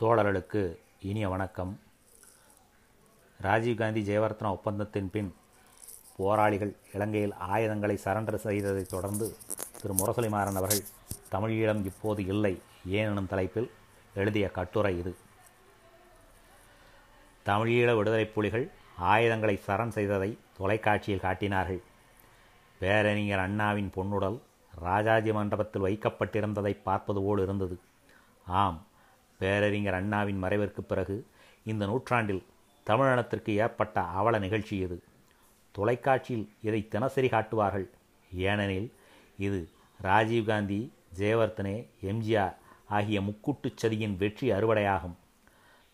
தோழர்களுக்கு இனிய வணக்கம். ராஜீவ்காந்தி ஜெயவர்த்தனா ஒப்பந்தத்தின் பின் போராளிகள் இலங்கையில் ஆயுதங்களை சரண்டர் செய்ததைத் தொடர்ந்து திரு முரசொலிமாறன் அவர்கள் தமிழீழம் இப்போது இல்லை ஏனெனும் தலைப்பில் எழுதிய கட்டுரை இது. தமிழீழ விடுதலை புலிகள் ஆயுதங்களை சரண் செய்ததை தொலைக்காட்சியில் காட்டினார்கள். பேரறிஞர் அண்ணாவின் பொன்னுடல் ராஜாஜி மண்டபத்தில் வைக்கப்பட்டிருந்ததை பார்ப்பது போல் இருந்தது. ஆம் பேரறிஞர் அண்ணாவின் மறைவிற்கு பிறகு இந்த நூற்றாண்டில் தமிழனத்திற்கு ஏற்பட்ட அவல நிகழ்ச்சி இது தொலைக்காட்சியில் இதை தினசரி காட்டுவார்கள். ஏனெனில் இது ராஜீவ்காந்தி ஜெயவர்த்தனே எம்ஜிஆர் ஆகிய முக்கூட்டுச் சதியின் வெற்றி அறுவடையாகும்.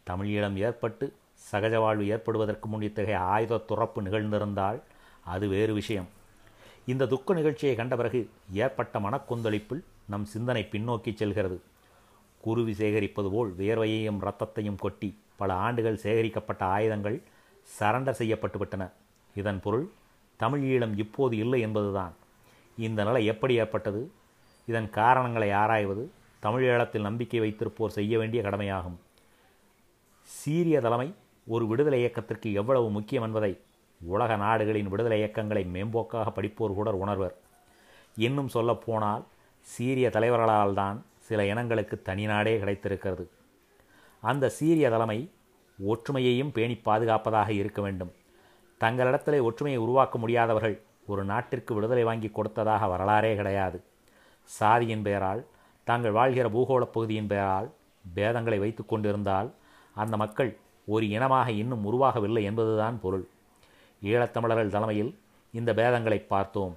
தமிழீழம் ஏற்பட்டு சகஜ வாழ்வு ஏற்படுவதற்கு முன் இத்தகைய ஆயுத துறப்பு நிகழ்ந்திருந்தால் அது வேறு விஷயம். இந்த துக்க நிகழ்ச்சியை கண்ட பிறகு ஏற்பட்ட மனக்கொந்தளிப்பில் நம் சிந்தனை பின்னோக்கி செல்கிறது. குருவி சேகரிப்பது போல் வியர்வையையும் இரத்தத்தையும் கொட்டி பல ஆண்டுகள் சேகரிக்கப்பட்ட ஆயுதங்கள் சரண்டர் செய்யப்பட்டுவிட்டன. இதன் பொருள் தமிழ் ஈழம் இப்போது இல்லை என்பதுதான். இந்த நிலை எப்படி ஏற்பட்டது? இதன் காரணங்களை ஆராய்வது தமிழ் ஈழத்தில் நம்பிக்கை வைத்திருப்போர் செய்ய வேண்டிய கடமையாகும். சீரிய தலைமை ஒரு விடுதலை இயக்கத்திற்கு எவ்வளவு முக்கியம் என்பதை உலக நாடுகளின் விடுதலை இயக்கங்களை மேம்போக்காக படிப்போர் கூட உணர்வர். இன்னும் சொல்லப்போனால் சீரிய தலைவர்களால் தான் சில இனங்களுக்கு தனி நாடே கிடைத்திருக்கிறது. அந்த சீரிய தலைமை ஒற்றுமையையும் பேணி பாதுகாப்பதாக இருக்க வேண்டும். தங்களிடத்திலே ஒற்றுமையை உருவாக்க முடியாதவர்கள் ஒரு நாட்டிற்கு விடுதலை வாங்கி கொடுத்ததாக வரலாறே கிடையாது. சாதியின் பெயரால் தாங்கள் வாழ்கிற பூகோள பகுதியின் பெயரால் பேதங்களை வைத்து கொண்டிருந்தால் அந்த மக்கள் ஒரு இனமாக இன்னும் உருவாகவில்லை என்பதுதான் பொருள். ஈழத்தமிழர்கள் தலைமையில் இந்த பேதங்களை பார்த்தோம்.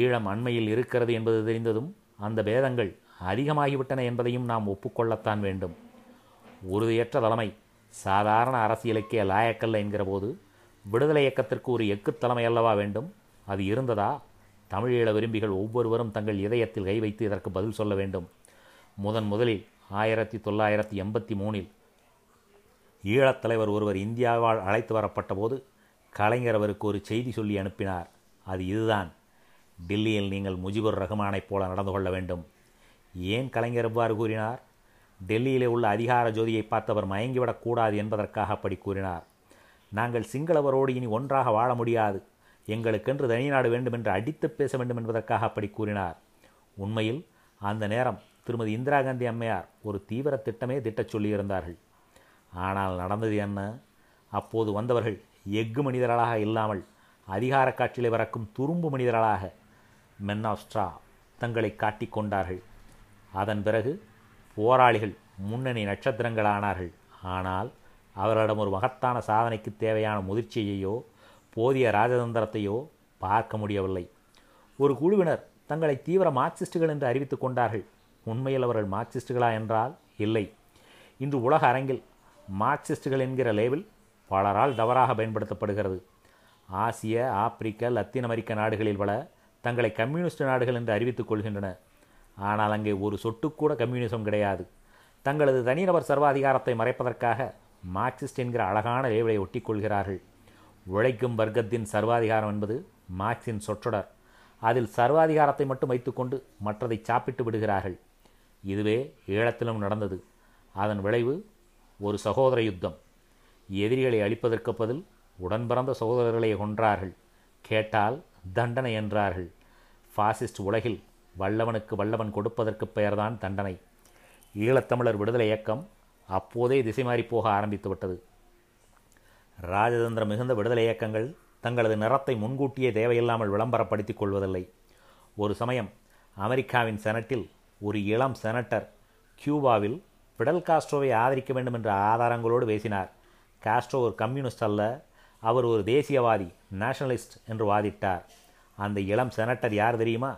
ஈழம் அண்மையில் இருக்கிறது என்பது தெரிந்ததும் அந்த பேதங்கள் அதிகமாகிவிட்டன என்பதையும் நாம் ஒப்புக்கொள்ளத்தான் வேண்டும். உறுதியற்ற தலைமை சாதாரண அரசியலுக்கே லாயக்கல்ல என்கிற போது விடுதலை இயக்கத்திற்கு ஒரு எக்கு தலைமை அல்லவா வேண்டும்? அது இருந்ததா? தமிழீழ விரும்பிகள் ஒவ்வொருவரும் தங்கள் இதயத்தில் கை வைத்து இதற்கு பதில் சொல்ல வேண்டும். முதன் முதலில் ஆயிரத்தி தொள்ளாயிரத்தி எண்பத்தி மூணில் ஈழத்தலைவர் ஒருவர் இந்தியாவால் அழைத்து வரப்பட்ட போது கலைஞர் அவருக்கு ஒரு செய்தி சொல்லி அனுப்பினார். அது இதுதான். டில்லியில் நீங்கள் முஜிபுர் ரஹ்மானைப் போல நடந்து கொள்ள வேண்டும். ஏன் கலைஞர் எவ்வாறு கூறினார்? டெல்லியிலே உள்ள அதிகார ஜோதியை பார்த்தவர் மயங்கிவிடக்கூடாது என்பதற்காக அப்படி கூறினார். நாங்கள் சிங்களவரோடு இனி ஒன்றாக வாழ முடியாது. எங்களுக்கென்று தனிநாடு வேண்டும் என்று அடித்து பேச வேண்டும் என்பதற்காக அப்படி கூறினார். உண்மையில் அந்த நேரம் திருமதி இந்திரா காந்தி அம்மையார் ஒரு தீவிர திட்டமே திட்டச் சொல்லியிருந்தார்கள். ஆனால் நடந்தது என்ன? அப்போது வந்தவர்கள் எஃகு மனிதர்களாக இல்லாமல் அதிகார காட்சியில் வரக்கும் துரும்பு மனிதர்களாக மென்னாஸ்ட்ரா தங்களை காட்டிக் கொண்டார்கள். அதன் பிறகு போராளிகள் முன்னணி நட்சத்திரங்களானார்கள் ஆனால் அவர்களிடம் ஒரு மகத்தான சாதனைக்கு தேவையான முதிர்ச்சியையோ போதிய ராஜதந்திரத்தையோ பார்க்க முடியவில்லை. ஒரு குழுவினர் தங்களை தீவிர மார்க்சிஸ்டுகள் என்று அறிவித்துக் கொண்டார்கள். உண்மையில் அவர்கள் மார்க்சிஸ்டுகளா என்றால் இல்லை. இன்று உலக அரங்கில் மார்க்சிஸ்டுகள் என்கிற லேபிள் பலரால் தவறாக பயன்படுத்தப்படுகிறது. ஆசிய ஆப்பிரிக்க லத்தீன் அமெரிக்க நாடுகளில் பல தங்களை கம்யூனிஸ்ட் நாடுகள் என்று அறிவித்துக் கொள்கின்றன. ஆனால் அங்கே ஒரு சொட்டுக்கூட கம்யூனிசம் கிடையாது. தங்களது தனிநபர் சர்வாதிகாரத்தை மறைப்பதற்காக மார்க்சிஸ்ட் என்கிற அழகான லேபிளை ஒட்டிக்கொள்கிறார்கள். உழைக்கும் வர்க்கத்தின் சர்வாதிகாரம் என்பது மார்க்சின் சொற்றொடர். அதில் சர்வாதிகாரத்தை மட்டும் வைத்துக்கொண்டு மற்றதை சாப்பிட்டு விடுகிறார்கள். இதுவே ஈழத்திலும் நடந்தது. அதன் விளைவு ஒரு சகோதர யுத்தம். எதிரிகளை அழிப்பதற்கு பதில் உடன் பிறந்த சகோதரர்களை கொன்றார்கள். கேட்டால் தண்டனை என்றார்கள். ஃபாசிஸ்ட் உலகில் வல்லவனுக்கு வல்லவன் கொடுப்பதற்கு பெயர்தான் தண்டனை. ஈழத்தமிழர் விடுதலை இயக்கம் அப்போதே திசை மாறி போக ஆரம்பித்து விட்டது. ராஜதந்திரம் மிகுந்த விடுதலை இயக்கங்கள் தங்களது நிறத்தை முன்கூட்டியே தேவையில்லாமல் விளம்பரப்படுத்திக் கொள்வதில்லை. ஒரு சமயம் அமெரிக்காவின் செனட்டில் ஒரு இளம் செனட்டர் கியூபாவில் பிடல் காஸ்ட்ரோவை ஆதரிக்க வேண்டும் என்ற ஆதாரங்களோடு பேசினார். காஸ்ட்ரோ ஒரு கம்யூனிஸ்ட் அல்ல அவர் ஒரு தேசியவாதி நேஷனலிஸ்ட் என்று வாதிட்டார். அந்த இளம் செனட்டர் யார் தெரியுமா?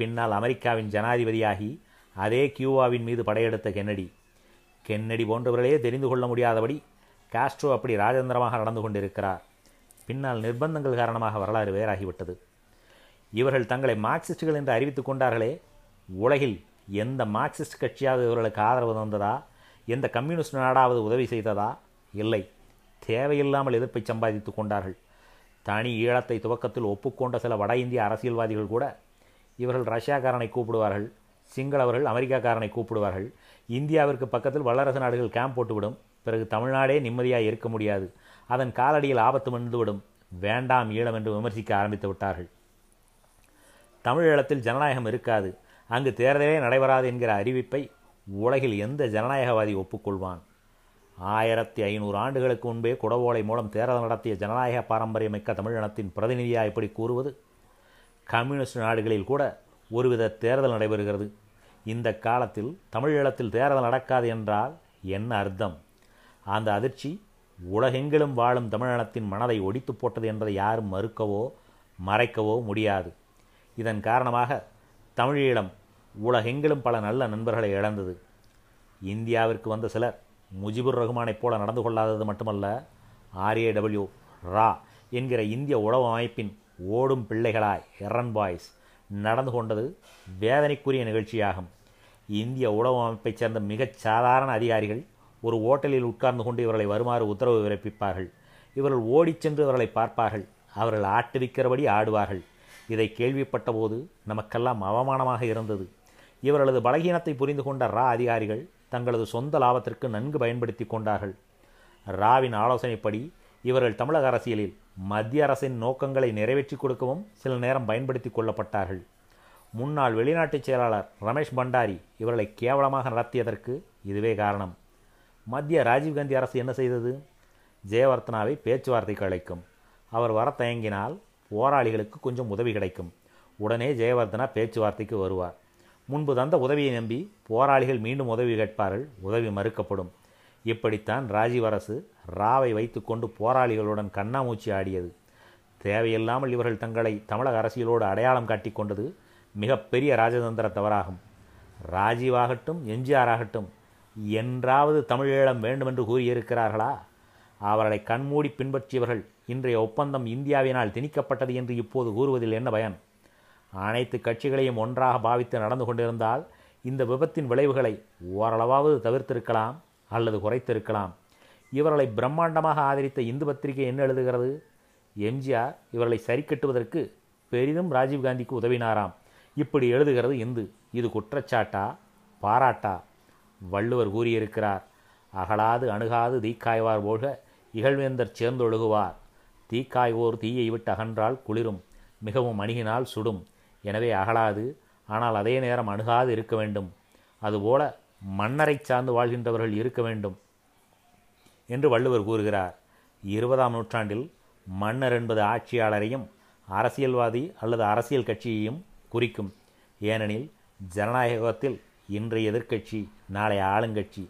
பின்னால் அமெரிக்காவின் ஜனாதிபதியாகி அதே கியூபாவின் மீது படையெடுத்த கென்னடி. கென்னடி போன்றவர்களே தெரிந்து கொள்ள முடியாதபடி காஸ்ட்ரோ அப்படி ராஜேந்திரமாக நடந்து கொண்டிருக்கிறார். பின்னால் நிர்பந்தங்கள் காரணமாக வரலாறு வேறாகிவிட்டது. இவர்கள் தங்களை மார்க்சிஸ்டுகள் என்று அறிவித்துக் கொண்டார்களே உலகில் எந்த மார்க்சிஸ்ட் கட்சியாவது இவர்களுக்கு ஆதரவு தந்ததா? எந்த கம்யூனிஸ்ட் நாடாவது உதவி செய்ததா? இல்லை. தேவையில்லாமல் எதிர்ப்பை சம்பாதித்து கொண்டார்கள். தனி ஈழத்தை துவக்கத்தில் ஒப்புக்கொண்ட சில வட இந்திய அரசியல்வாதிகள் கூட இவர்கள் ரஷ்யாக்காரனை கூப்பிடுவார்கள். சிங்களவர்கள் அமெரிக்காக்காரனை கூப்பிடுவார்கள். இந்தியாவிற்கு பக்கத்தில் வல்லரசு நாடுகள் கேம்ப் போட்டுவிடும். பிறகு தமிழ்நாடே நிம்மதியாக இருக்க முடியாது. அதன் காலடியில் ஆபத்து வந்துவிடும் வேண்டாம் ஈழம் என்று விமர்சிக்க ஆரம்பித்து விட்டார்கள். தமிழீழத்தில் ஜனநாயகம் இருக்காது. அங்கு தேர்தலே நடைபெறாது என்கிற அறிவிப்பை உலகில் எந்த ஜனநாயகவாதி ஒப்புக்கொள்வான்? ஆயிரத்தி ஐநூறு ஆண்டுகளுக்கு முன்பே குடவோலை மூலம் தேர்தல் நடத்திய ஜனநாயக பாரம்பரியமிக்க தமிழினத்தின் பிரதிநிதியாக இப்படி கூறுவது கம்யூனிஸ்ட் நாடுகளில் கூட ஒருவித தேர்தல் நடைபெறுகிறது. இந்த காலத்தில் தமிழீழத்தில் தேர்தல் நடக்காது என்றால் என்ன அர்த்தம்? அந்த அதிர்ச்சி உலகெங்கிலும் வாழும் தமிழினத்தின் மனதை ஒடித்து போட்டது என்பதை யாரும் மறுக்கவோ மறைக்கவோ முடியாது. இதன் காரணமாக தமிழீழம் உலகெங்கிலும் பல நல்ல நண்பர்களை இழந்தது. இந்தியாவிற்கு வந்த சிலர் முஜிபுர் ரஹ்மானைப் போல நடந்து கொள்ளாதது மட்டுமல்ல ஆர்ஏடபிள்யூ ரா என்கிற இந்திய உளவு அமைப்பின் ஓடும் பிள்ளைகளாய் ஹெரன் பாய்ஸ் நடந்து கொண்டது வேதனைக்குரிய நிகழ்ச்சியாகும். இந்திய உளவு அமைப்பைச் சேர்ந்த மிகச் சாதாரண அதிகாரிகள் ஒரு ஓட்டலில் உட்கார்ந்து கொண்டு இவர்களை வருமாறு உத்தரவு பிறப்பிப்பார்கள். இவர்கள் ஓடிச் சென்று இவர்களை பார்ப்பார்கள். அவர்கள் ஆட்டுவிக்கிறபடி ஆடுவார்கள். இதை கேள்விப்பட்ட போது நமக்கெல்லாம் அவமானமாக இருந்தது. இவர்களது பலகீனத்தை புரிந்து கொண்ட ரா அதிகாரிகள் தங்களது சொந்த லாபத்திற்கு நன்கு பயன்படுத்தி கொண்டார்கள். ராவின் ஆலோசனைப்படி இவர்கள் தமிழக அரசியலில் மத்திய அரசின் நோக்கங்களை நிறைவேற்றி கொடுக்கவும் சில நேரம் பயன்படுத்தி கொள்ளப்பட்டார்கள். முன்னாள் வெளிநாட்டுச் செயலாளர் ரமேஷ் பண்டாரி இவர்களை கேவலமாக நடத்தியதற்கு இதுவே காரணம். மத்திய ராஜீவ்காந்தி அரசு என்ன செய்தது? ஜெயவர்த்தனாவை பேச்சுவார்த்தைக்கு அழைக்கும். அவர் வர தயங்கினால் போராளிகளுக்கு கொஞ்சம் உதவி கிடைக்கும். உடனே ஜெயவர்தனா பேச்சுவார்த்தைக்கு வருவார். முன்பு தந்த உதவியை நம்பி போராளிகள் மீண்டும் உதவி கேட்பார்கள். உதவி மறுக்கப்படும். இப்படித்தான் ராஜீவ் அரசு ராவை வைத்துக்கொண்டு போராளிகளுடன் கண்ணாமூச்சி ஆடியது. தேவையில்லாமல் இவர்கள் தங்களை தமிழக அரசியலோடு அடையாளம் காட்டிக் கொண்டது மிகப்பெரிய ராஜதந்திர தவறாகும். ராஜீவாகட்டும் எம்ஜிஆர் ஆகட்டும் என்றாவது தமிழீழம் வேண்டுமென்று கூறியிருக்கிறார்களா? அவர்களை கண்மூடி பின்பற்றியவர்கள் இன்றைய ஒப்பந்தம் இந்தியாவினால் திணிக்கப்பட்டது என்று இப்போது கூறுவதில் என்ன பயன்? அனைத்து கட்சிகளையும் ஒன்றாக பாவித்து நடந்து கொண்டிருந்தால் இந்த விபத்தின் விளைவுகளை ஓரளவாவது தவிர்த்திருக்கலாம். அல்லது குறைத்திருக்கலாம். இவர்களை பிரம்மாண்டமாக ஆதரித்த இந்து பத்திரிகை என்ன எழுதுகிறது? எம்ஜிஆர் இவர்களை சரி கட்டுவதற்கு பெரிதும் ராஜீவ்காந்திக்கு உதவினாராம். இப்படி எழுதுகிறது இந்து. இது குற்றச்சாட்டா? பாராட்டா? வள்ளுவர் கூறியிருக்கிறார் அகலாது அணுகாது தீக்காய்வார் போக இகழ்வேந்தர் சேர்ந்தொழுகுவார். தீக்காய்வோர் தீயை விட்டு அகன்றால் குளிரும் மிகவும் அணுகினால் சுடும். எனவே அகலாது ஆனால் அதே நேரம் அணுகாது இருக்க வேண்டும். அதுபோல மன்னரை சார்ந்து வாழ்கின்றவர்கள் இருக்க வேண்டும் என்று வள்ளுவர் கூறுகிறார். இருபதாம் நூற்றாண்டில் மன்னர் என்பது ஆட்சியாளரையும் அரசியல்வாதி அல்லது அரசியல் கட்சியையும் குறிக்கும். ஏனெனில் ஜனநாயகத்தில் இன்றைய எதிர்க்கட்சி நாளை ஆளுங்கட்சி.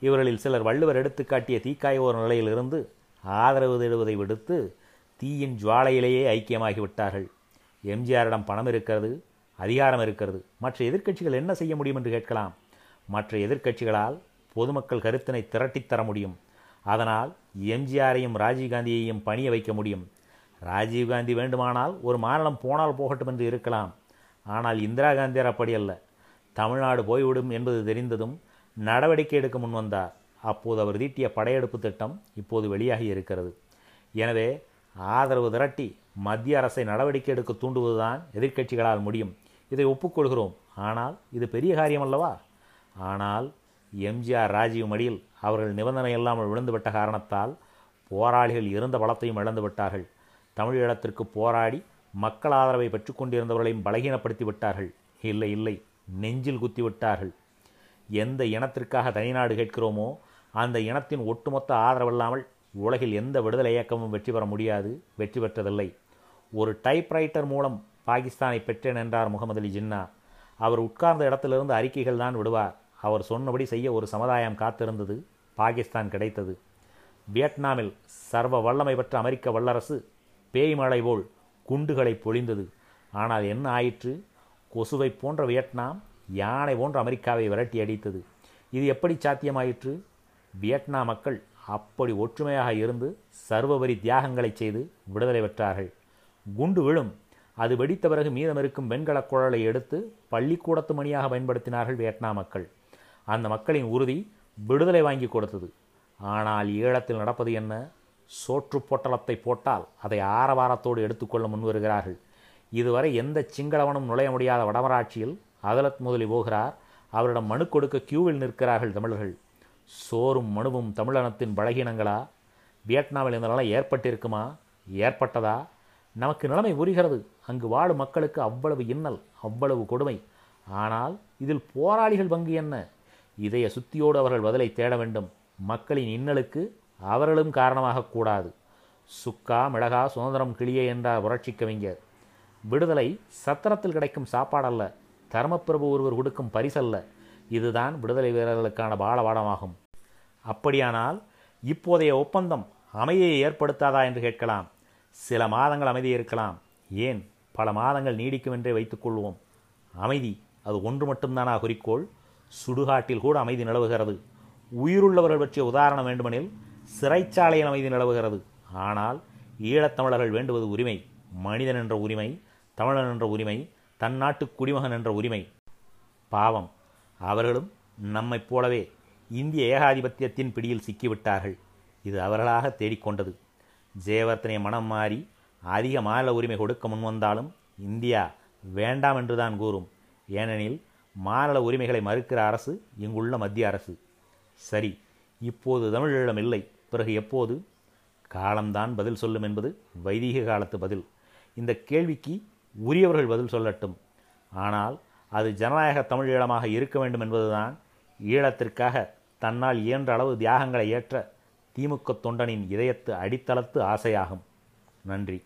இவர்களில் சிலர் வள்ளுவர் எடுத்துக்காட்டிய தீக்காய ஒரு நிலையிலிருந்து ஆதரவு தேடுவதை விடுத்து தீயின் ஜுவாலையிலேயே ஐக்கியமாகிவிட்டார்கள். எம்ஜிஆரிடம் பணம் இருக்கிறது அதிகாரம் இருக்கிறது. மற்ற எதிர்க்கட்சிகள் என்ன செய்ய முடியும் என்று கேட்கலாம். மற்ற எதிர்க்கட்சிகளால் பொதுமக்கள் கருத்தினை திரட்டித் தர முடியும். அதனால் எம்ஜிஆரையும் ராஜீவ்காந்தியையும் பணிய வைக்க முடியும். ராஜீவ்காந்தி வேண்டுமானால் ஒரு மாநிலம் போனால் போகட்டும் என்று இருக்கலாம். ஆனால் இந்திரா காந்தியார் அப்படி அல்ல. தமிழ்நாடு போய்விடும் என்பது தெரிந்ததும் நடவடிக்கை எடுக்க முன்வந்தார் அப்போது அவர் தீட்டிய படையெடுப்பு திட்டம் இப்போது வெளியாகி இருக்கிறது. எனவே ஆதரவு திரட்டி மத்திய அரசை நடவடிக்கை எடுக்க தூண்டுவதுதான் எதிர்க்கட்சிகளால் முடியும். இதை ஒப்புக்கொள்கிறோம். ஆனால் இது பெரிய காரியம் அல்லவா? ஆனால் எம்ஜிஆர் ராஜீவ் மடியில் அவர்கள் நிபந்தனை இல்லாமல் விழுந்துவிட்ட காரணத்தால் போராளிகள் இருந்த பலத்தையும் இழந்துவிட்டார்கள் தமிழீழத்திற்கு போராடி மக்கள் ஆதரவை பெற்றுக்கொண்டிருந்தவர்களையும் பலகீனப்படுத்தி விட்டார்கள். இல்லை இல்லை நெஞ்சில் குத்தி விட்டார்கள். எந்த இனத்திற்காக தனிநாடு கேட்கிறோமோ அந்த இனத்தின் ஒட்டுமொத்த ஆதரவில்லாமல் உலகில் எந்த விடுதலை இயக்கமும் வெற்றி பெற முடியாது வெற்றி பெற்றதில்லை. ஒரு டைப்ரைட்டர் மூலம் பாகிஸ்தானை பெற்றேன் என்றார் முகமது அலி ஜின்னா. அவர் உட்கார்ந்த இடத்திலிருந்து அறிக்கைகள் தான் விடுவார். அவர் சொன்னபடி செய்ய ஒரு சமுதாயம் காத்திருந்தது பாகிஸ்தான் கிடைத்தது. வியட்நாமில் சர்வ வல்லமை பெற்ற அமெரிக்க வல்லரசு பேய்மழை போல் குண்டுகளை பொழிந்தது. ஆனால் என்ன ஆயிற்று? கொசுவை போன்ற வியட்நாம் யானை போன்ற அமெரிக்காவை விரட்டி அடித்தது. இது எப்படி சாத்தியமாயிற்று? வியட்நாம் மக்கள் அப்படி ஒற்றுமையாக இருந்து சர்வபரி தியாகங்களை செய்து விடுதலை பெற்றார்கள். குண்டு விழும் அது வெடித்த பிறகு மீதமிருக்கும் வெண்கலக் குழலை எடுத்து பள்ளிக்கூடத்து மணியாக பயன்படுத்தினார்கள் வியட்நாம் மக்கள். அந்த மக்களின் உறுதி விடுதலை வாங்கி கொடுத்தது. ஆனால் ஈழத்தில் நடப்பது என்ன? சோற்று பொட்டலத்தை போட்டால் அதை ஆரவாரத்தோடு எடுத்துக்கொள்ள முன்வருகிறார்கள். இதுவரை எந்த சிங்களவனும் நுழைய முடியாத வடமராட்சியில் அதலத் முதலி போகிறார். அவரிடம் மனு கொடுக்க கியூவில் நிற்கிறார்கள் தமிழர்கள். சோறும் மனுவும் தமிழனத்தின் பலகீனங்களா? வியட்நாமில் இந்த நிலை ஏற்பட்டிருக்குமா? ஏற்பட்டதா? நமக்கு நிலைமை புரிகிறது. அங்கு வாழும் மக்களுக்கு அவ்வளவு இன்னல் அவ்வளவு கொடுமை. ஆனால் இதில் போராளிகள் பங்கு என்ன? இதய சுத்தியோடு அவர்கள் பதிலை தேட வேண்டும். மக்களின் இன்னலுக்கு அவர்களும் காரணமாகக்கூடாது சுக்கா மிளகா சுதந்திரம் கிளியே என்றார் புரட்சி கவிஞர் விடுதலை சத்திரத்தில் கிடைக்கும் சாப்பாடல்ல. தர்மப்பிரபு ஒருவர் கொடுக்கும் பரிசல்ல. இதுதான் விடுதலை வீரர்களுக்கான பாலபாடமாகும். அப்படியானால் இப்போதைய ஒப்பந்தம் அமைதியை ஏற்படுத்தாதா என்று கேட்கலாம். சில மாதங்கள் அமைதி இருக்கலாம். ஏன்? பல மாதங்கள் நீடிக்கும் என்றே வைத்துக்கொள்வோம் அமைதி அது ஒன்று மட்டும்தானா குறிக்கோள்? சுடுகாட்டில் கூட அமைதி நிலவுகிறது. உயிருள்ளவர்கள் பற்றிய உதாரணம் வேண்டுமெனில் சிறைச்சாலையில் அமைதி நிலவுகிறது. ஆனால் ஈழத்தமிழர்கள் வேண்டுவது உரிமை மனிதன் என்ற உரிமை தமிழன் என்ற உரிமை தன்னாட்டு குடிமகன் என்ற உரிமை. பாவம். அவர்களும் நம்மைப் போலவே இந்திய ஏகாதிபத்தியத்தின் பிடியில் சிக்கிவிட்டார்கள். இது அவர்களாக தேடிக்கொண்டது. ஜெயவர்த்தனை மனம் மாறி அதிக மாநில உரிமை கொடுக்க முன்வந்தாலும் இந்தியா வேண்டாம் என்றுதான் கூறும். ஏனெனில் மாநில உரிமைகளை மறுக்கிற அரசு இங்குள்ள மத்திய அரசு. சரி இப்போது தமிழீழம் இல்லை. பிறகு எப்போது? காலம்தான் பதில் சொல்லும் என்பது வைதிக காலத்து பதில். இந்த கேள்விக்கு உரியவர்கள் பதில் சொல்லட்டும். ஆனால் அது ஜனநாயக தமிழீழமாக இருக்க வேண்டும் என்பதுதான் ஈழத்திற்காக தன்னால் இயன்ற அளவு தியாகங்களை ஏற்ற திமுக தொண்டனின் இதயத்து அடித்தளத்து ஆசையாகும். நன்றி.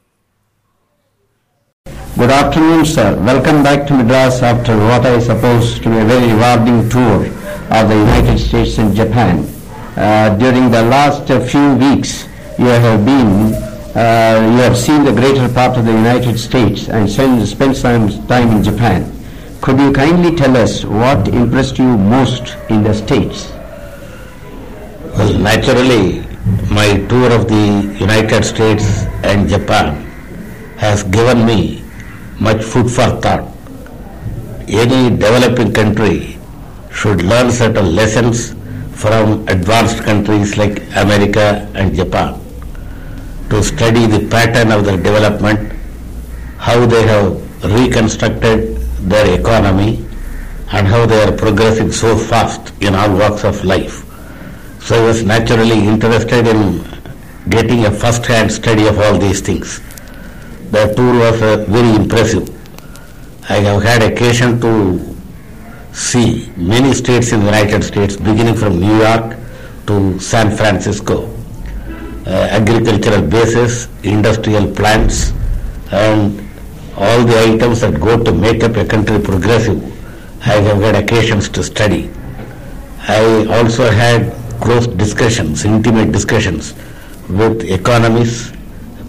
Good afternoon, sir. Welcome back to Madras after what I suppose to be a very rewarding tour of the United States and Japan. Uh, during the last uh, few weeks, you have been, uh, you have seen the greater part of the United States and spent, spent some time in Japan. Could you kindly tell us what impressed you most in the States? Well, naturally, my tour of the United States and Japan has given me much food for thought. Any developing country should learn certain lessons from advanced countries like America and Japan to study the pattern of their development, how they have reconstructed their economy, and how they are progressing so fast in all walks of life. So I was naturally interested in getting a first-hand study of all these things. The tour was uh, very impressive. I have had occasion to see many states in the United States, beginning from New York to San Francisco. Uh, agricultural bases, industrial plants, and all the items that go to make up a country progressive. I have had occasions to study. I also had close discussions, intimate discussions with economists,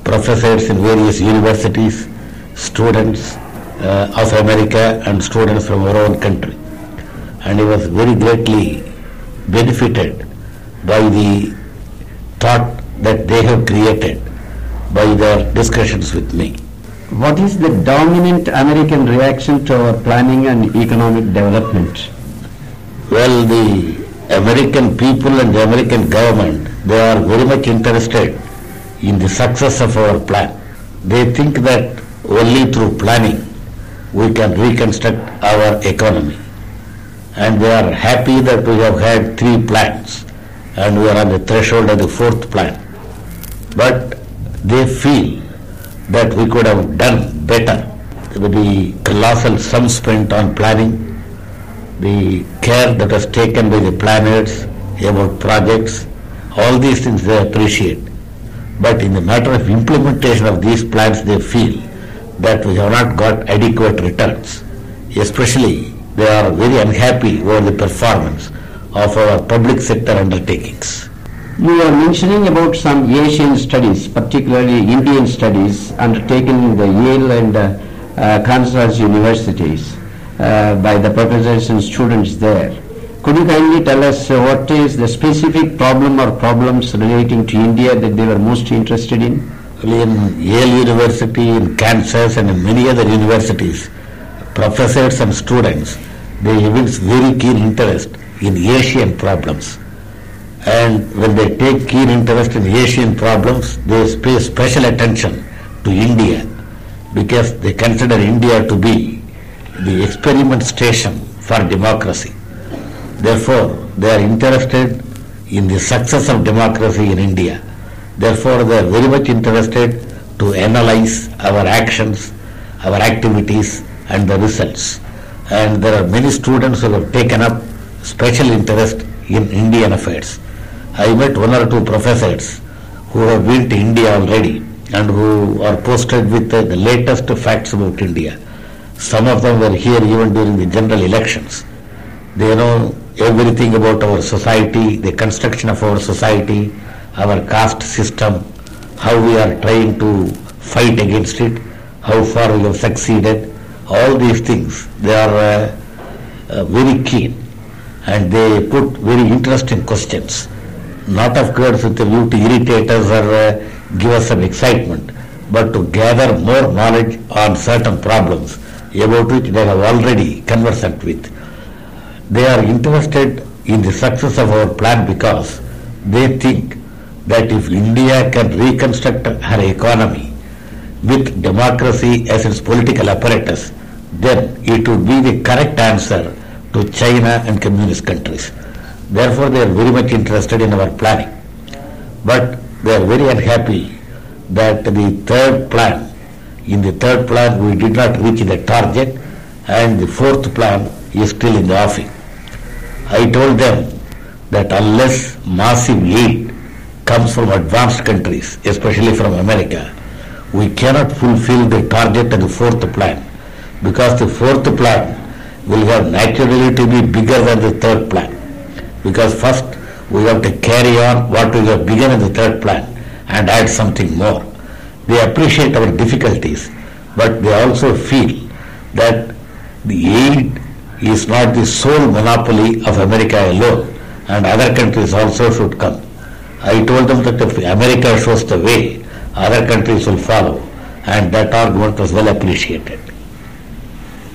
professors in various universities, students uh, of America and students from our own country. And he was very greatly benefited by the thought that they have created by their discussions with me. What is the dominant American reaction to our planning and economic development? Well, the American people and the American government, they are very much interested in the success of our plan. They think that only through planning we can reconstruct our economy. And they are happy that we have had three plans and we are on the threshold of the fourth plan. But they feel that we could have done better. The colossal sum spent on planning, the care that was taken by the planners about projects, all these things they appreciate. But in the matter of implementation of these plans, they feel that we have not got adequate returns. Especially, they are very unhappy over the performance of our public sector undertakings. You were mentioning about some Asian studies, particularly Indian studies, undertaken in the Yale and uh, uh, Kansas universities uh, by the professors and students there. Could you kindly tell us uh, what is the specific problem or problems relating to India that they were most interested in? in Yale University, in Kansas, and in many other universities, professors and students, they evince very keen interest in Asian problems. And when they take keen interest in Asian problems, they pay special attention to India because they consider India to be the experiment station for democracy. Therefore, they are interested in the success of democracy in India. Therefore, they are very much interested to analyze our actions, our activities, and the results. And there are many students who have taken up special interest in Indian affairs. I met one or two professors who have been to India already and who are posted with the, latest facts about India. Some of them were here even during the general elections. They know everything about our society, the construction of our society, our caste system, how we are trying to fight against it, how far we have succeeded. All these things, they are uh, uh, very keen and they put very interesting questions. Not of course with a view to irritate us or uh, give us some excitement, but to gather more knowledge on certain problems about which they have already conversant with. They are interested in the success of our plan because they think that if India can reconstruct her economy with democracy as its political apparatus, then it would be the correct answer to China and communist countries. Therefore, they are very much interested in our planning. But they are very unhappy that the third plan, in the third plan we did not reach the target and the fourth plan is still in the offing. I told them that unless massive aid comes from advanced countries, especially from America, we cannot fulfill the target of the fourth plan because the fourth plan will have naturally to be bigger than the third plan because first we have to carry on what we have begun in the third plan and add something more. They appreciate our difficulties, but they also feel that the aid is not the sole monopoly of America alone and other countries also should come. I told them that if America shows the way, other countries will follow and that argument was well appreciated.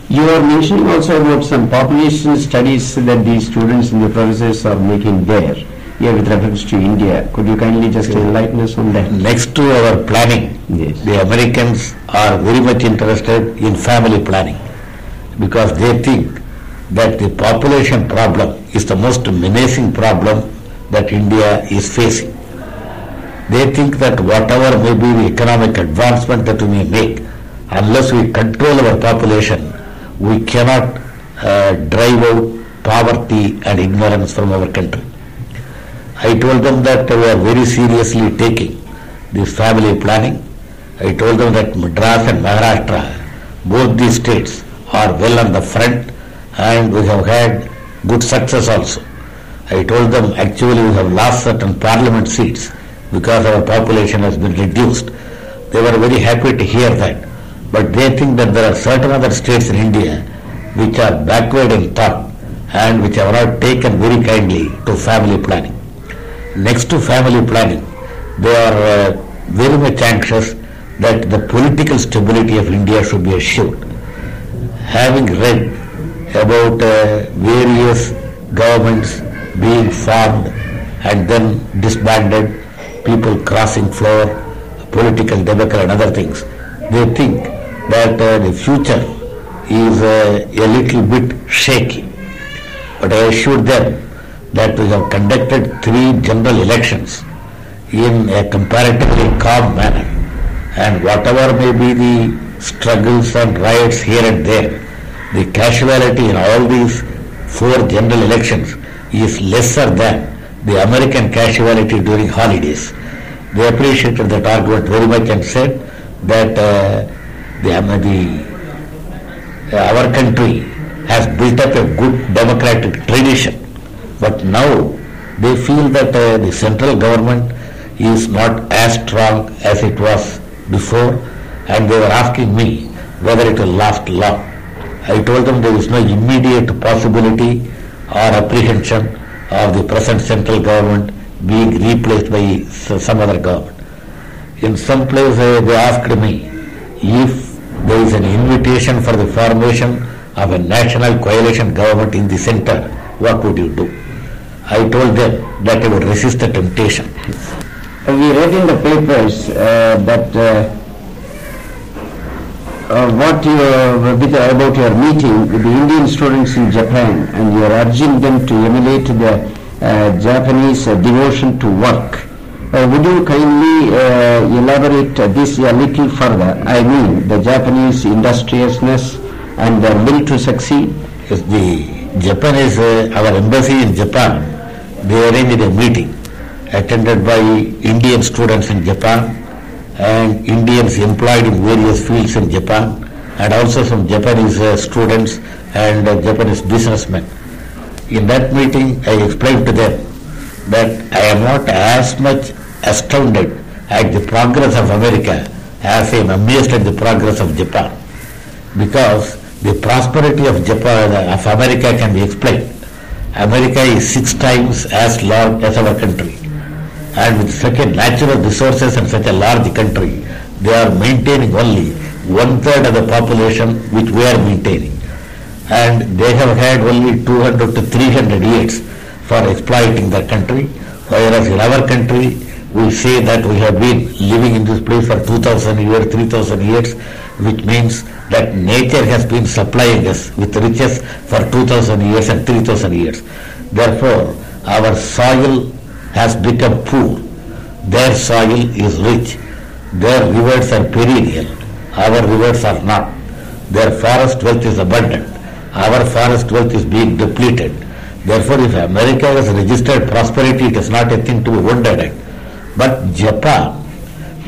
You are mentioning also about some population studies that the students and the professors are making there, here with reference to India. Could you kindly just enlighten us on that? Next to our planning, Yes. the Americans are very much interested in family planning because they think that the population problem is the most menacing problem that India is facing. They think that whatever may be the economic advancement that we may make, unless we control our population, we cannot uh, drive out poverty and ignorance from our country. I told them that we are very seriously taking this family planning. I told them that Madras and Maharashtra, both these states are well on the front and we have had good success also. I told them actually we have lost certain parliament seats because our population has been reduced. They were very happy to hear that. But they think that there are certain other states in India which are backward in thought and which have not taken very kindly to family planning. Next to family planning, they are uh, very much anxious that the political stability of India should be assured. Having read about uh, various governments being formed and then disbanded, people crossing floor, political debacle and other things, they think that uh, the future is uh, a little bit shaky. But I assured them that we have conducted three general elections in a comparatively calm manner and whatever may be the struggles and riots here and there, the casualty in all these four general elections is lesser than the American casualty during holidays. They appreciated that argument very much and said that uh, the, um, the uh, our country has built up a good democratic tradition, but now they feel that uh, the central government is not as strong as it was before, and they were asking me whether it will last long. I told them there is no immediate possibility or apprehension of the present central government being replaced by some other government. In some place uh, they asked me if there is an invitation for the formation of a national coalition government in the center, what would you do? I told them that I would resist the temptation. We read in the papers uh, that uh, uh, what you, with, about your meeting with the Indian students in Japan and you are urging them to emulate the uh, Japanese uh, devotion to work. Uh, would you kindly uh, elaborate uh, this a little further? I mean, the Japanese industriousness and their will to succeed. Yes, the Japanese, uh, our embassy in Japan, they arranged a meeting attended by Indian students in Japan and Indians employed in various fields in Japan and also some Japanese uh, students and uh, Japanese businessmen. In that meeting, I explained to them that I am not as much astounded at the progress of America as I am amazed at the progress of Japan because the prosperity of Japan, of America can be explained. America is six times as large as our country. And with such a natural resources and such a large country, they are maintaining only one third of the population which we are maintaining. And they have had only 200 to 300 years for exploiting their country, whereas in our country, we say that we have been living in this place for 2000 years, 3000 years, which means that nature has been supplying us with riches for 2000 years and 3000 years. Therefore, our soil has become poor. Their soil is rich. Their rivers are perennial. Our rivers are not. Their forest wealth is abundant. Our forest wealth is being depleted. Therefore, if America has registered prosperity, it is not a thing to be wondered at. But Japan,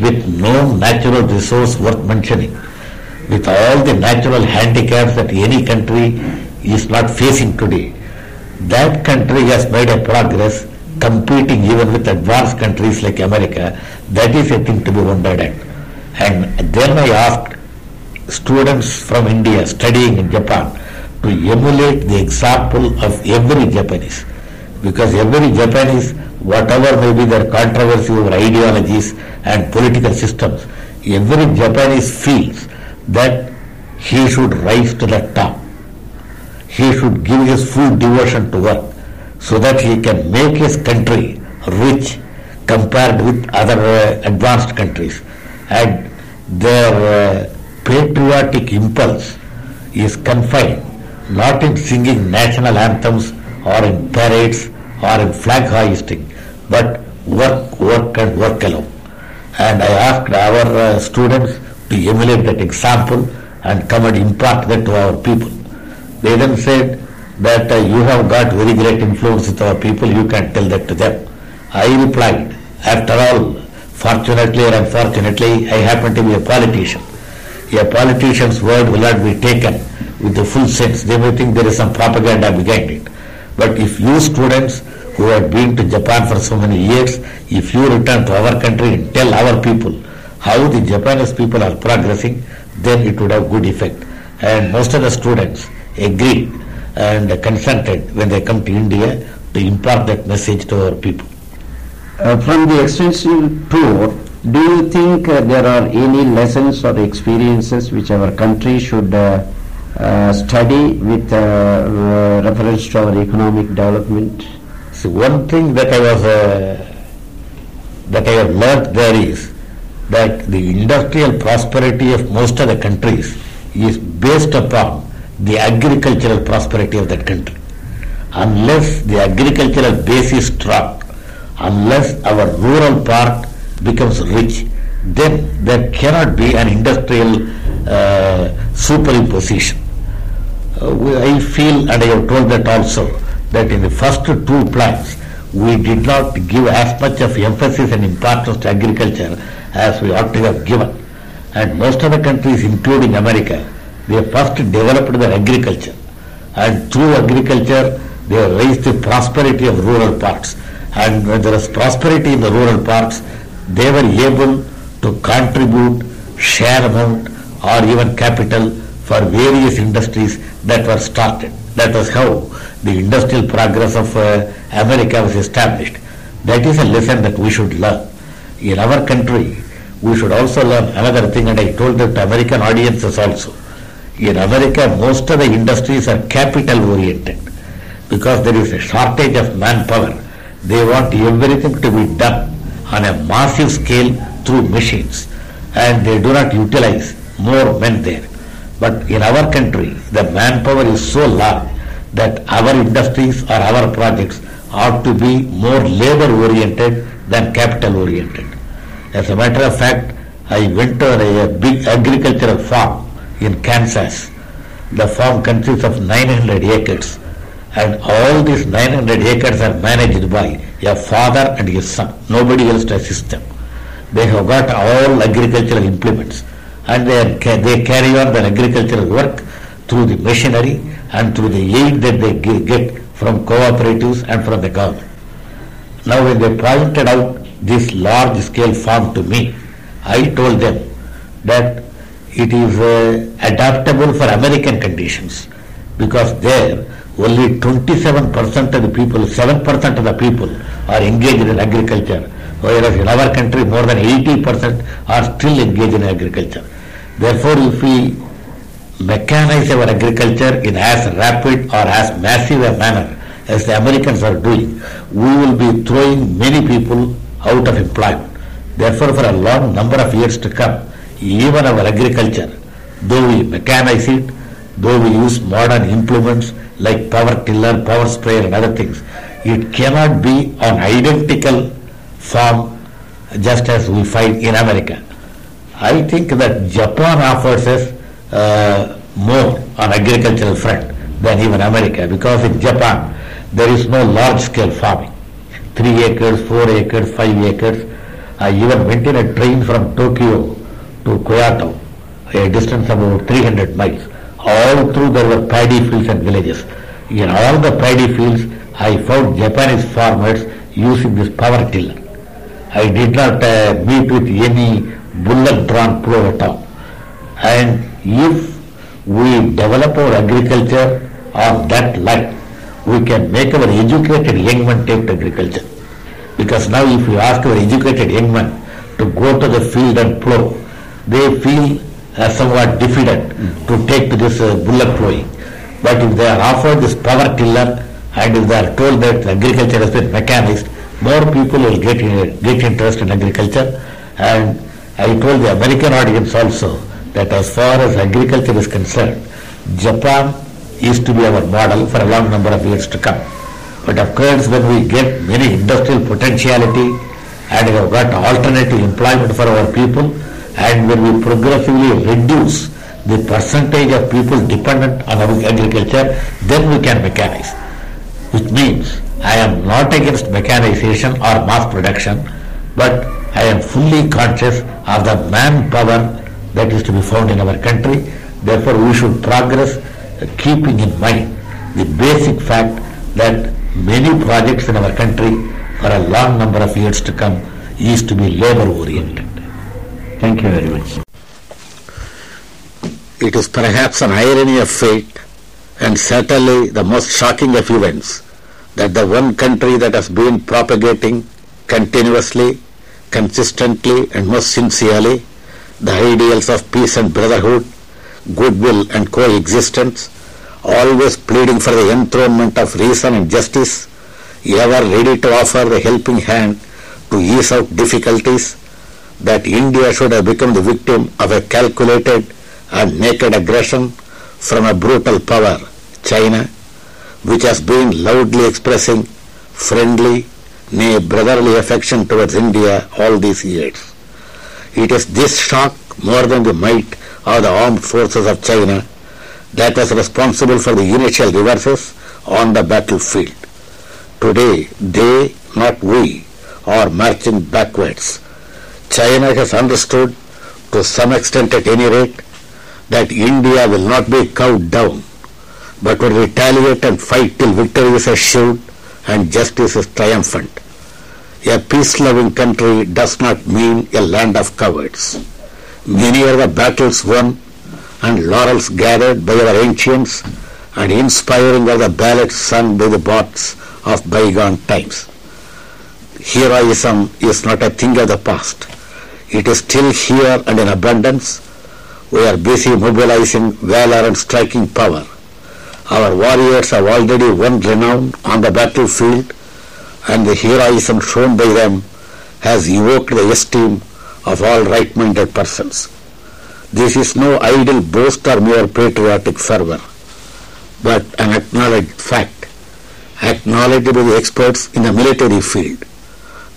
with no natural resource worth mentioning, with all the natural handicaps that any country is not facing today, that country has made a progress competing even with advanced countries like America. That is a thing to be wondered at. And then I asked students from India studying in Japan to emulate the example of every Japanese. Because every Japanese, whatever may be their controversy over ideologies and political systems, every Japanese feels that he should rise to the top. He should give his full devotion to work so that he can make his country rich compared with other uh, advanced countries. And their uh, patriotic impulse is confined not in singing national anthems or in parades or in flag hoisting, but work, work and work alone. And I asked our uh, students to emulate that example and come and impart that to our people. They then said that uh, you have got very great influence with our people, you can tell that to them. I replied, after all, fortunately or unfortunately, I happen to be a politician. A politician's word will not be taken with the full sense. They may think there is some propaganda behind it. But if you students who have been to Japan for so many years, if you return to our country and tell our people how the Japanese people are progressing, then it would have good effect. And most of the students agreed and consented when they come to India to impart that message to our people. Uh, from the extensive tour, do you think uh, there are any lessons or experiences which our country should uh, uh, study with uh, uh, reference to our economic development? So one thing that I was uh, that I have learnt there is that the industrial prosperity of most of the countries is based upon the agricultural prosperity of that country. Unless the agricultural base is strong, unless our rural part becomes rich, then there cannot be an industrial uh, superimposition. Uh, I feel, and I have told that also, that in the first two plans, we did not give as much of emphasis and importance to agriculture as we ought to have given. And most of the countries, including America, they first developed their agriculture. And through agriculture, they have raised the prosperity of rural parts. And when there is prosperity in the rural parts, they were able to contribute share amount or even capital for various industries that were started. That was how the industrial progress of uh, America was established. That is a lesson that we should learn. In our country, we should also learn another thing, and I told that to American audiences also. In America, most of the industries are capital oriented because there is a shortage of manpower. They want everything to be done on a massive scale through machines and they do not utilize more men there. But in our country, the manpower is so large that our industries or our projects ought to be more labor oriented than capital oriented. As a matter of fact, I went to a, a big agricultural farm in Kansas. The farm consists of 900 acres and all these 900 acres are managed by a father and his son. Nobody else to assist them. They have got all agricultural implements and they, are, they carry on their agricultural work through the machinery and through the aid that they get from cooperatives and from the government. Now when they pointed out this large scale farm to me, I told them that it is uh, adaptable for American conditions because there only 27% of the people, 7% of the people are engaged in agriculture, whereas in our country more than 80% are still engaged in agriculture. Therefore, if we mechanize our agriculture in as rapid or as massive a manner as the Americans are doing, we will be throwing many people out of employment. Therefore, for a long number of years to come, even our agriculture, though we mechanize it, though we use modern implements like power tiller, power sprayer and other things, it cannot be on identical form just as we find in America. I think that Japan offers us uh, more on agricultural front than even America because in Japan there is no large scale farming. Three acres, four acres, five acres. I even went in a train from Tokyo to Kyoto, a distance of about 300 miles. All through there were paddy fields and villages. In all the paddy fields, I found Japanese farmers using this power tiller. I did not uh, meet with any bullock drawn plow at all. And if we develop our agriculture on that line, we can make our educated young men take to agriculture. Because now if you ask our educated young men to go to the field and plow, they feel uh, somewhat diffident to take to this uh, bullock plowing. But if they are offered this power tiller and if they are told that agriculture has been mechanized, more people will get, in, get interest in agriculture. And I told the American audience also that as far as agriculture is concerned, Japan is to be our model for a long number of years to come. But of course, when we get many industrial potentiality and we have got alternative employment for our people, and when we progressively reduce the percentage of people dependent on agriculture, then we can mechanize. Which means I am not against mechanization or mass production, but I am fully conscious of the manpower that is to be found in our country. Therefore, we should progress keeping in mind the basic fact that many projects in our country for a long number of years to come is to be labor oriented. Thank you very much. It is perhaps an irony of fate and certainly the most shocking of events that the one country that has been propagating continuously, consistently and most sincerely the ideals of peace and brotherhood, goodwill and coexistence, always pleading for the enthronement of reason and justice, ever ready to offer the helping hand to ease out difficulties, that India should have become the victim of a calculated and naked aggression from a brutal power, China, which has been loudly expressing friendly, nay brotherly affection towards India all these years. It is this shock more than the might of the armed forces of China that was responsible for the initial reverses on the battlefield. Today, they, not we, are marching backwards. China has understood, to some extent at any rate, that India will not be cowed down, but will retaliate and fight till victory is assured and justice is triumphant. A peace-loving country does not mean a land of cowards. Many are the battles won and laurels gathered by our ancients and inspiring are the ballads sung by the bards of bygone times. Heroism is not a thing of the past. It is still here and in abundance. We are busy mobilizing valor and striking power. Our warriors have already won renown on the battlefield and the heroism shown by them has evoked the esteem of all right-minded persons. This is no idle boast or mere patriotic fervor, but an acknowledged fact, acknowledged by the experts in the military field.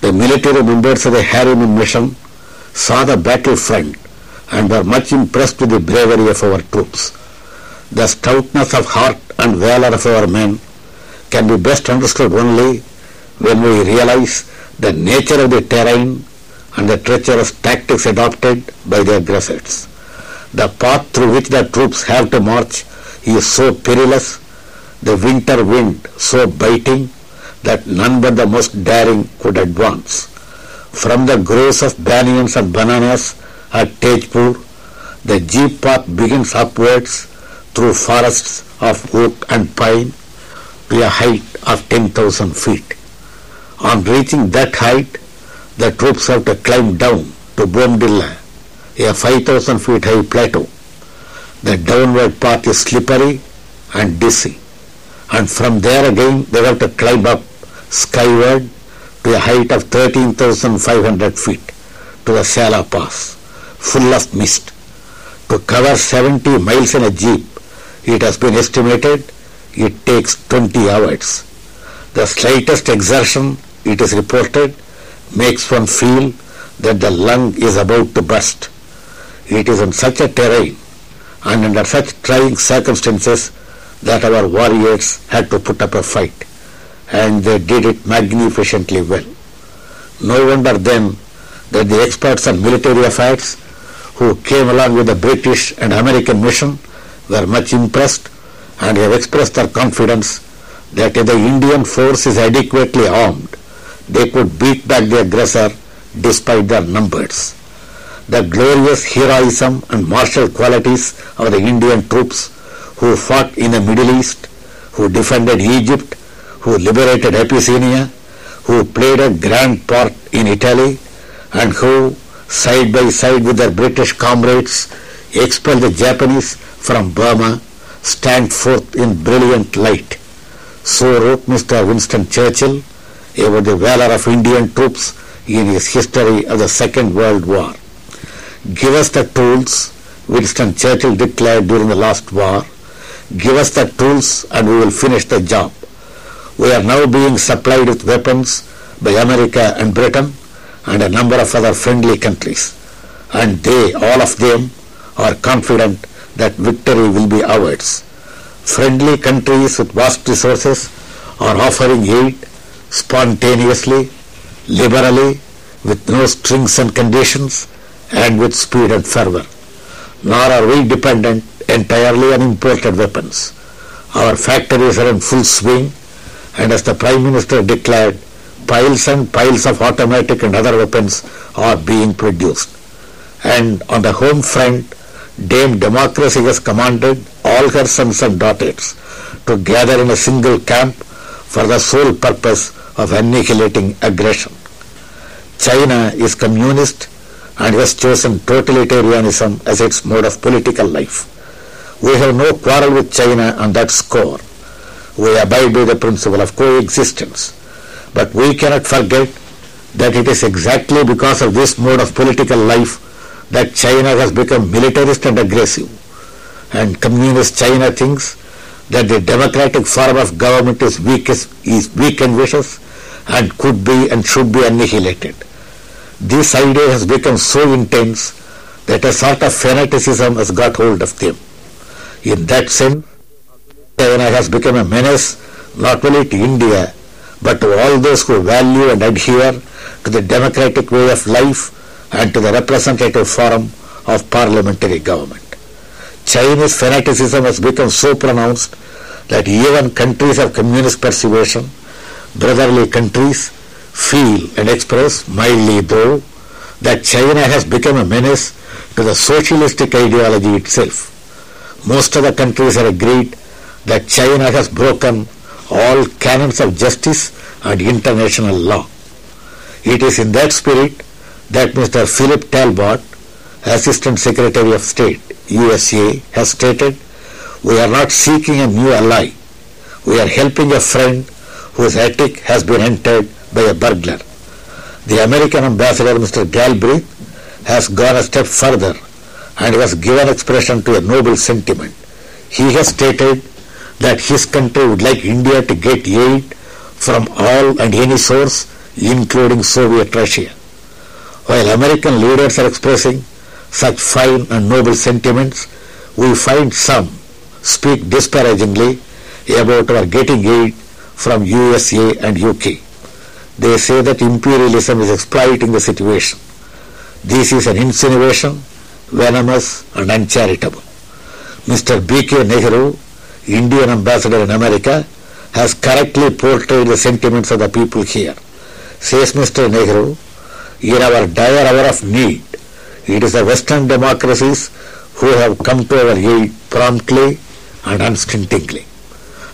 The military members of the Harriman mission saw the battlefront and were much impressed with the bravery of our troops. The stoutness of heart and valor of our men can be best understood only when we realize the nature of the terrain and the treacherous tactics adopted by the aggressors. The path through which the troops have to march is so perilous, the winter wind so biting, that none but the most daring could advance. From the groves of banyans and bananas at Tejpur, the jeep path begins upwards through forests of oak and pine to a height of 10,000 feet. On reaching that height, the troops have to climb down to Bomdila, a 5,000 feet high plateau. The downward path is slippery and dizzy, and from there again they have to climb up skyward to a height of 13,500 feet to the Sela Pass, full of mist. To cover 70 miles in a jeep, it has been estimated it takes 20 hours. The slightest exertion, it is reported, makes one feel that the lung is about to burst. It is on such a terrain and under such trying circumstances that our warriors had to put up a fight and they did it magnificently well. No wonder then that the experts on military affairs who came along with the British and American mission were much impressed and have expressed their confidence that if the Indian force is adequately armed, they could beat back the aggressor despite their numbers. The glorious heroism and martial qualities of the Indian troops who fought in the Middle East, who defended Egypt, who liberated Abyssinia, who played a grand part in Italy, and who, side by side with their British comrades, expelled the Japanese from Burma, stand forth in brilliant light. So wrote Mr. Winston Churchill about the valor of Indian troops in his history of the Second World War. Give us the tools, Winston Churchill declared during the last war. Give us the tools and we will finish the job. We are now being supplied with weapons by America and Britain and a number of other friendly countries. And they, all of them, are confident that victory will be ours. Friendly countries with vast resources are offering aid spontaneously, liberally, with no strings and conditions, and with speed and fervor. Nor are we dependent entirely on imported weapons. Our factories are in full swing, and as the Prime Minister declared, piles and piles of automatic and other weapons are being produced. And on the home front, Dame Democracy has commanded all her sons and daughters to gather in a single camp for the sole purpose of annihilating aggression. China is communist and has chosen totalitarianism as its mode of political life. We have no quarrel with China on that score. We abide by the principle of coexistence. But we cannot forget that it is exactly because of this mode of political life that China has become militarist and aggressive. And communist China thinks that the democratic form of government is weak, is weak and vicious and could be and should be annihilated. This idea has become so intense that a sort of fanaticism has got hold of them. In that sense, China has become a menace not only to India but to all those who value and adhere to the democratic way of life and to the representative form of parliamentary government. Chinese fanaticism has become so pronounced that even countries of communist persuasion, brotherly countries, feel and express, mildly though, that China has become a menace to the socialistic ideology itself. Most of the countries are agreed that China has broken all canons of justice and international law. It is in that spirit that Mr. Philip Talbot, Assistant Secretary of State, USA, has stated, we are not seeking a new ally. We are helping a friend whose attic has been entered by a burglar. The American ambassador, Mr. Galbraith, has gone a step further and has given expression to a noble sentiment. He has stated that his country would like India to get aid from all and any source, including Soviet Russia. While American leaders are expressing such fine and noble sentiments, we find some speak disparagingly about our getting aid from USA and UK. They say that imperialism is exploiting the situation. This is an insinuation, venomous and uncharitable. Mr. B.K. Nehru, Indian ambassador in America, has correctly portrayed the sentiments of the people here. Says Mr. Nehru, in our dire hour of need, it is the Western democracies who have come to our aid promptly and unstintingly.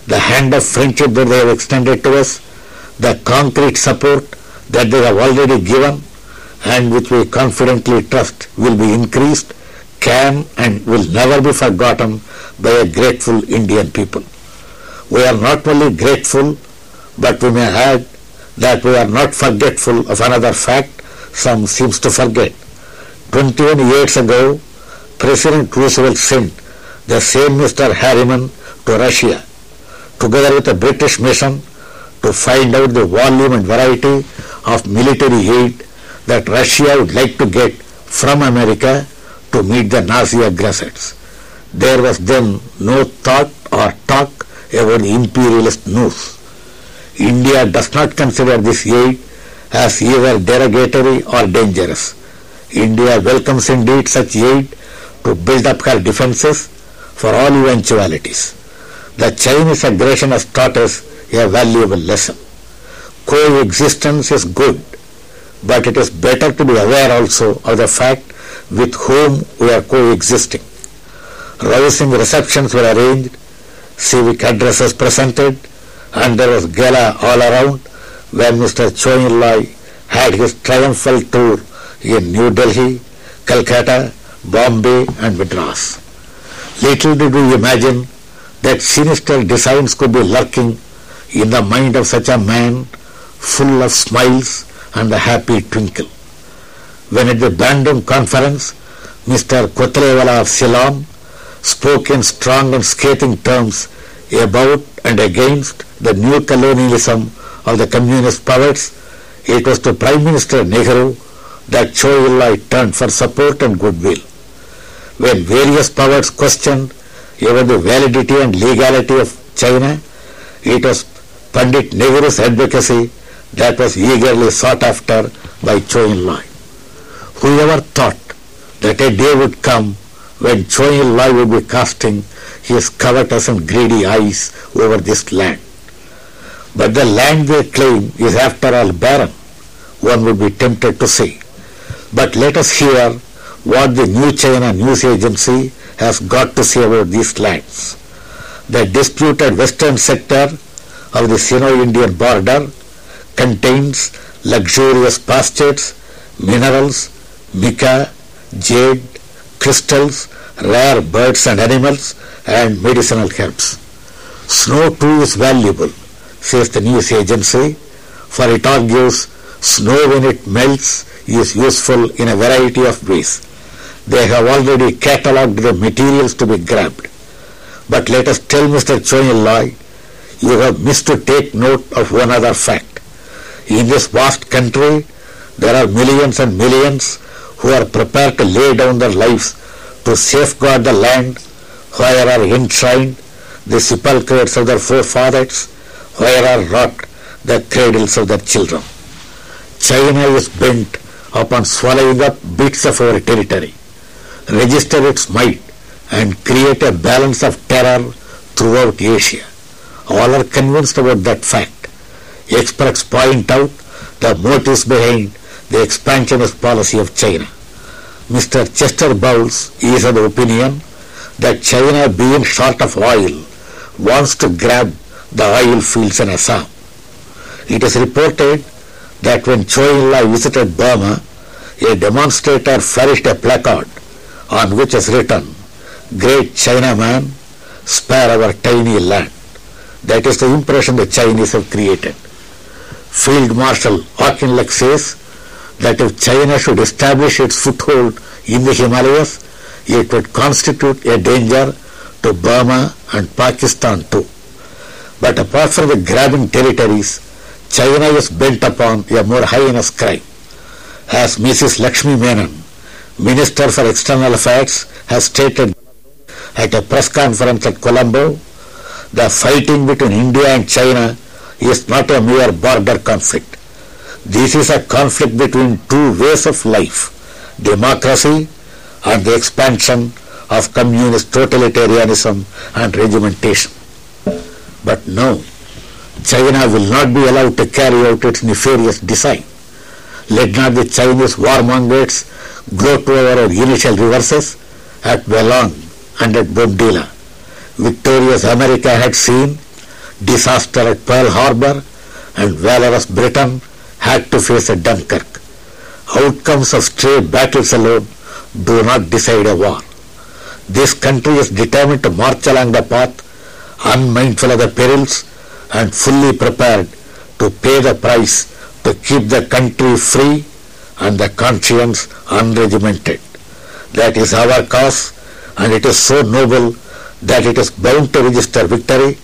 The hand of friendship that they have extended to us, the concrete support that they have already given and which we confidently trust will be increased, can and will never be forgotten by a grateful Indian people. We are not only grateful, but we may add that we are not forgetful of another fact some seems to forget. 21 years ago, President Roosevelt sent the same Mr. Harriman to Russia, together with a British mission, to find out the volume and variety of military aid that Russia would like to get from America to meet the Nazi aggressors. There was then no thought or talk about imperialist news. India does not consider this aid as either derogatory or dangerous. India welcomes indeed such aid to build up her defenses for all eventualities. The Chinese aggression has taught us a valuable lesson. Coexistence is good, but it is better to be aware also of the fact with whom we are coexisting. Rousing receptions were arranged, civic addresses presented, and there was gala all around when Mr. Chou En-lai had his triumphal tour in New Delhi, Calcutta, Bombay and Madras. Little did we imagine that sinister designs could be lurking in the mind of such a man full of smiles and a happy twinkle. When at the Bandung conference, Mr. Kotelawala of Ceylon spoke in strong and scathing terms about and against the new colonialism of the communist powers, it was to Prime Minister Nehru that Chou En-lai turned for support and goodwill. When various powers questioned even the validity and legality of China, it was Pandit Nehru's advocacy that was eagerly sought after by Chou Whoever thought that a day would come when Chou En-lai would be casting his covetous and greedy eyes over this land. But the land they claim is after all barren, one would be tempted to say. But let us hear what the New China News Agency has got to say about these lands. The disputed western sector of the Sino-Indian border contains luxurious pastures, minerals, mica, jade, crystals, rare birds and animals, and medicinal herbs. Snow too is valuable, says the news agency, for it argues snow when it melts is useful in a variety of ways. They have already catalogued the materials to be grabbed. But let us tell Mr. Chou En-lai, you have missed to take note of one other fact. In this vast country, there are millions and millions who are prepared to lay down their lives to safeguard the land where are enshrined the sepulchres of their forefathers, where are rocked the cradles of their children. China is bent upon swallowing up bits of our territory, register its might, and create a balance of terror throughout Asia. All are convinced about that fact. Experts point out the motives behind the expansionist policy of China. Mr. Chester Bowles is of the opinion that China, being short of oil, wants to grab the oil fields in Assam. It is reported that when Chou En-lai visited Burma, a demonstrator flourished a placard on which is written, Great Chinaman, spare our tiny land. That is the impression the Chinese have created. Field Marshal Auchinleck says that if China should establish its foothold in the Himalayas, it would constitute a danger to Burma and Pakistan too. But apart from the grabbing territories, China is bent upon a more heinous crime. As Mrs. Lakshmi Menon, Minister for External Affairs, has stated at a press conference at Colombo, the fighting between India and China is not a mere border conflict. This is a conflict between two ways of life, democracy and the expansion of communist totalitarianism and regimentation. But no, China will not be allowed to carry out its nefarious design. Let not the Chinese warmongers gloat over our initial reverses at Walong and at Bomdila. Victorious America had seen disaster at Pearl Harbor and valorous Britain had to face at Dunkirk. Outcomes of stray battles alone do not decide a war. This country is determined to march along the path, unmindful of the perils and fully prepared to pay the price to keep the country free and the conscience unregimented. That is our cause and it is so noble that it is bound to register victory